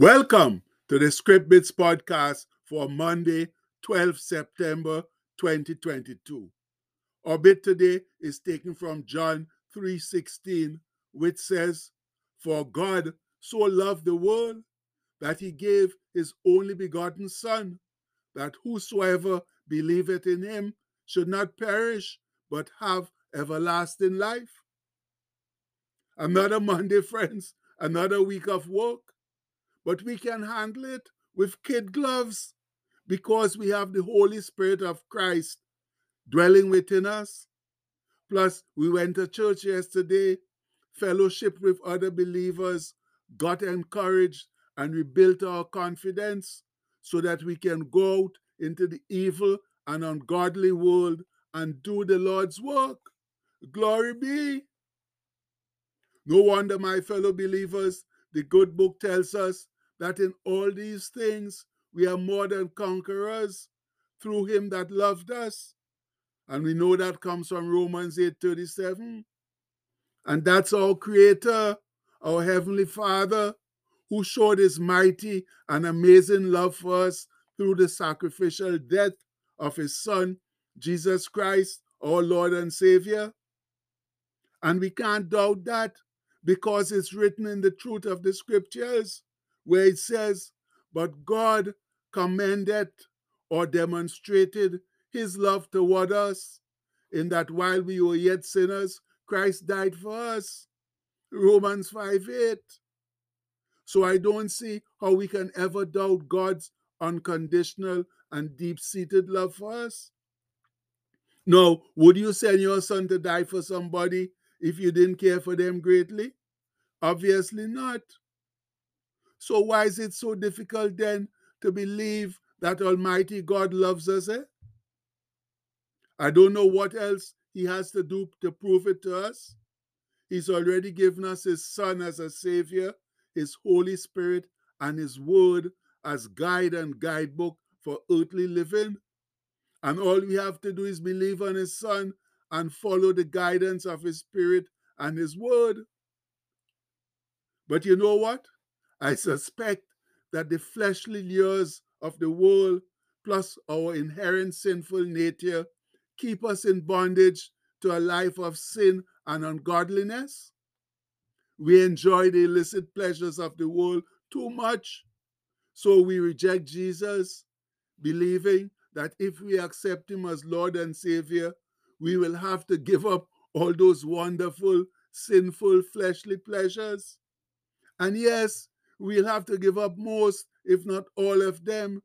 Welcome to the Script Bits podcast for Monday, 12 September 2022. Our bit today is taken from John 3:16, which says, "For God so loved the world that he gave his only begotten son, that whosoever believeth in him should not perish, but have everlasting life." Another Monday, friends, another week of work but we can handle it with kid gloves because we have the Holy Spirit of Christ dwelling within us. Plus, we went to church yesterday, fellowship with other believers, got encouraged, and rebuilt our confidence so that we can go out into the evil and ungodly world and do the Lord's work. Glory be. No wonder, my fellow believers, the good book tells us that in all these things we are more than conquerors through him that loved us. And we know that comes from Romans 8:37. And that's our creator, our heavenly Father, who showed his mighty and amazing love for us through the sacrificial death of his son, Jesus Christ, our Lord and Savior. And we can't doubt that because it's written in the truth of the scriptures where it says, But God commended or demonstrated his love toward us, in that while we were yet sinners, Christ died for us. Romans 5 8. So I don't see how we can ever doubt God's unconditional and deep seated love for us. Now, would you send your son to die for somebody if you didn't care for them greatly? Obviously not. So why is it so difficult then to believe that Almighty God loves us? Eh? I don't know what else he has to do to prove it to us. He's already given us his Son as a Savior, his Holy Spirit, and his Word as guide and guidebook for earthly living. And all we have to do is believe on his Son and follow the guidance of his Spirit and his Word. But you know what? I suspect that the fleshly lures of the world, plus our inherent sinful nature, keep us in bondage to a life of sin and ungodliness. We enjoy the illicit pleasures of the world too much, so we reject Jesus, believing that if we accept Him as Lord and Savior, we will have to give up all those wonderful, sinful, fleshly pleasures. And yes, we'll have to give up most, if not all of them,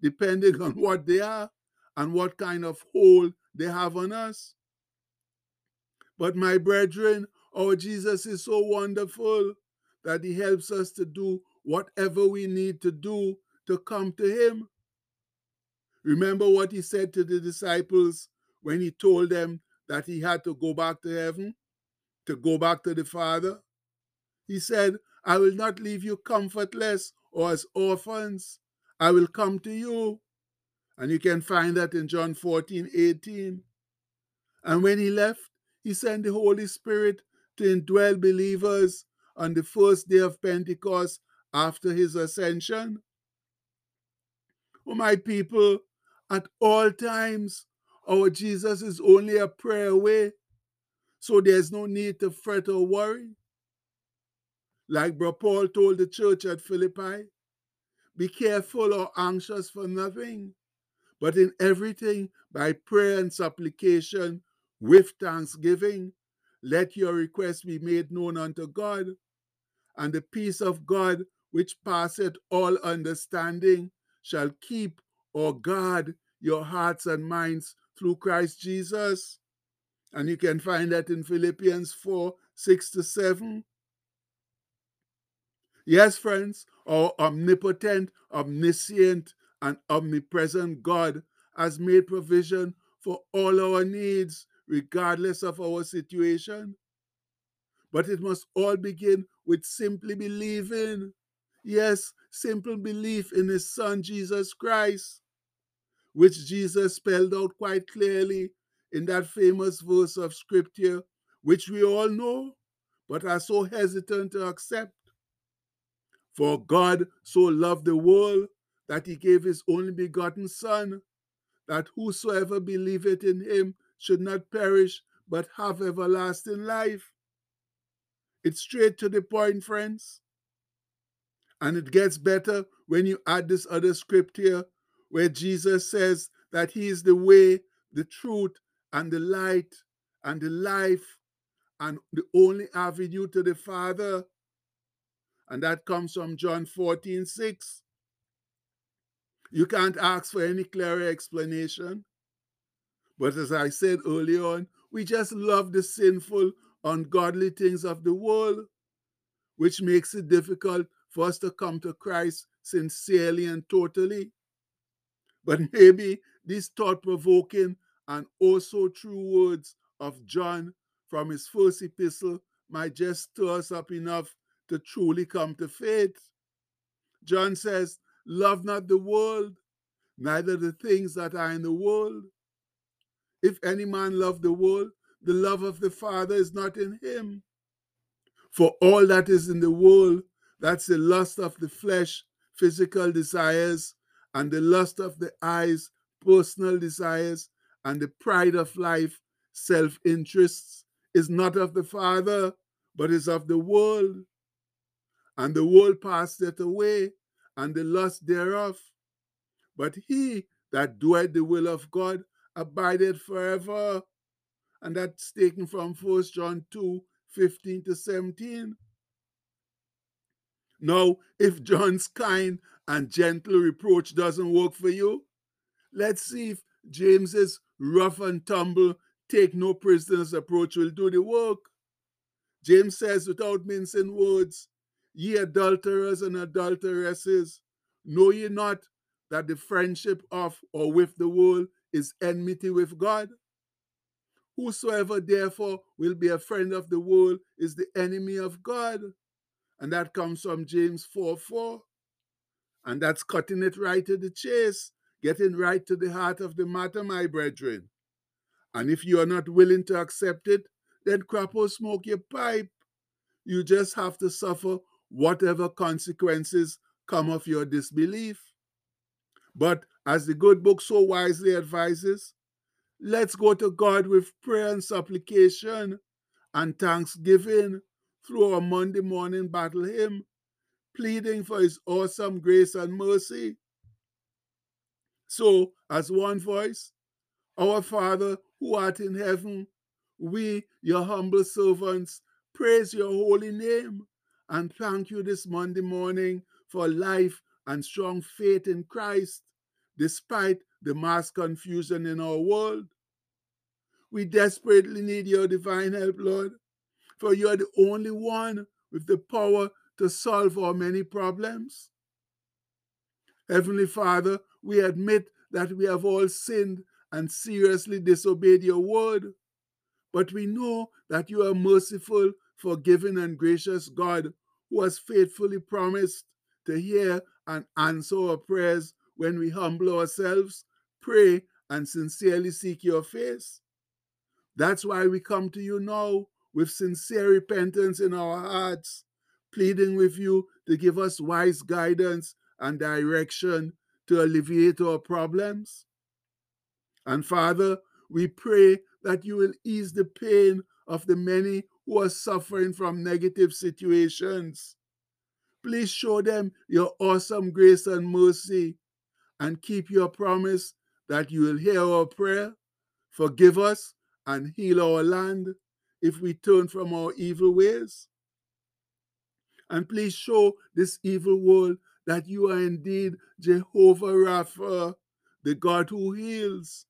depending on what they are and what kind of hold they have on us. But my brethren, our Jesus is so wonderful that he helps us to do whatever we need to do to come to him. Remember what he said to the disciples when he told them that he had to go back to heaven, to go back to the Father? He said, I will not leave you comfortless or as orphans. I will come to you. And you can find that in John 14, 18. And when he left, he sent the Holy Spirit to indwell believers on the first day of Pentecost after his ascension. Oh, my people, at all times, our Jesus is only a prayer away, so there's no need to fret or worry. Like Bro Paul told the church at Philippi, be careful or anxious for nothing, but in everything by prayer and supplication with thanksgiving, let your requests be made known unto God, and the peace of God, which passeth all understanding, shall keep or guard your hearts and minds through Christ Jesus. And you can find that in Philippians 4 6 to 7. Yes, friends, our omnipotent, omniscient, and omnipresent God has made provision for all our needs, regardless of our situation. But it must all begin with simply believing. Yes, simple belief in His Son, Jesus Christ, which Jesus spelled out quite clearly in that famous verse of Scripture, which we all know, but are so hesitant to accept. For God so loved the world that he gave his only begotten Son, that whosoever believeth in him should not perish, but have everlasting life. It's straight to the point, friends. And it gets better when you add this other script here where Jesus says that he is the way, the truth, and the light, and the life, and the only avenue to the Father. And that comes from John 14 6. You can't ask for any clearer explanation. But as I said earlier on, we just love the sinful, ungodly things of the world, which makes it difficult for us to come to Christ sincerely and totally. But maybe these thought provoking and also true words of John from his first epistle might just stir us up enough to truly come to faith. John says, Love not the world, neither the things that are in the world. If any man love the world, the love of the Father is not in him. For all that is in the world, that's the lust of the flesh, physical desires, and the lust of the eyes, personal desires, and the pride of life, self interests, is not of the Father, but is of the world. And the world passeth away, and the lust thereof. But he that doeth the will of God abideth forever. And that's taken from 1 John 2 15 to 17. Now, if John's kind and gentle reproach doesn't work for you, let's see if James's rough and tumble, take no prisoners approach will do the work. James says, without mincing words, Ye adulterers and adulteresses, know ye not that the friendship of or with the world is enmity with God? Whosoever therefore will be a friend of the world is the enemy of God. And that comes from James 4 4. And that's cutting it right to the chase, getting right to the heart of the matter, my brethren. And if you are not willing to accept it, then crap or smoke your pipe. You just have to suffer whatever consequences come of your disbelief. But as the good book so wisely advises, let's go to God with prayer and supplication and thanksgiving through our Monday morning battle hymn, pleading for his awesome grace and mercy. So, as one voice, our Father who art in heaven, we, your humble servants, praise your holy name and thank you this Monday morning for life and strong faith in Christ, despite the mass confusion in our world. We desperately need your divine help, Lord, for you are the only one with the power to solve our many problems. Heavenly Father, we admit that we have all sinned and seriously disobeyed your word, but we know that you are merciful forgiving, and gracious God who has faithfully promised to hear and answer our prayers when we humble ourselves, pray, and sincerely seek your face. That's why we come to you now with sincere repentance in our hearts, pleading with you to give us wise guidance and direction to alleviate our problems. And Father, we pray that you will ease the pain of the many who are suffering from negative situations. Please show them your awesome grace and mercy and keep your promise that you will hear our prayer, forgive us, and heal our land if we turn from our evil ways. And please show this evil world that you are indeed Jehovah Rapha, the God who heals.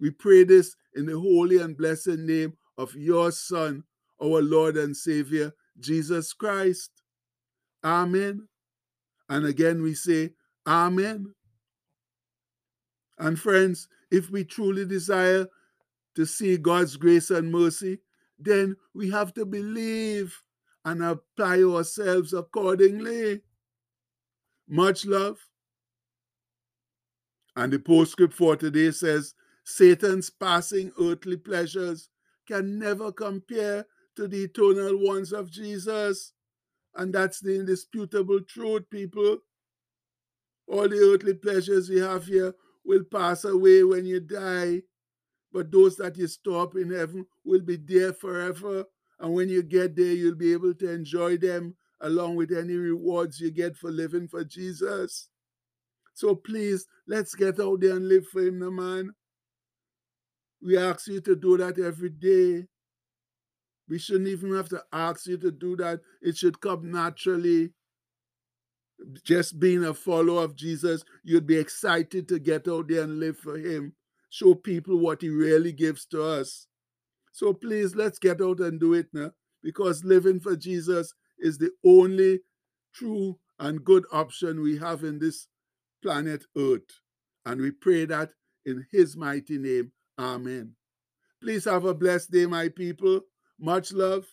We pray this in the holy and blessed name of your Son, our Lord and Savior, Jesus Christ. Amen. And again we say, Amen. And friends, if we truly desire to see God's grace and mercy, then we have to believe and apply ourselves accordingly. Much love. And the postscript for today says Satan's passing earthly pleasures can never compare to the eternal ones of Jesus. And that's the indisputable truth, people. All the earthly pleasures you have here will pass away when you die. But those that you store up in heaven will be there forever. And when you get there, you'll be able to enjoy them along with any rewards you get for living for Jesus. So please, let's get out there and live for Him, the man. We ask you to do that every day. We shouldn't even have to ask you to do that. It should come naturally. Just being a follower of Jesus, you'd be excited to get out there and live for Him. Show people what He really gives to us. So please, let's get out and do it now because living for Jesus is the only true and good option we have in this planet Earth. And we pray that in His mighty name. Amen. Please have a blessed day, my people. Much love.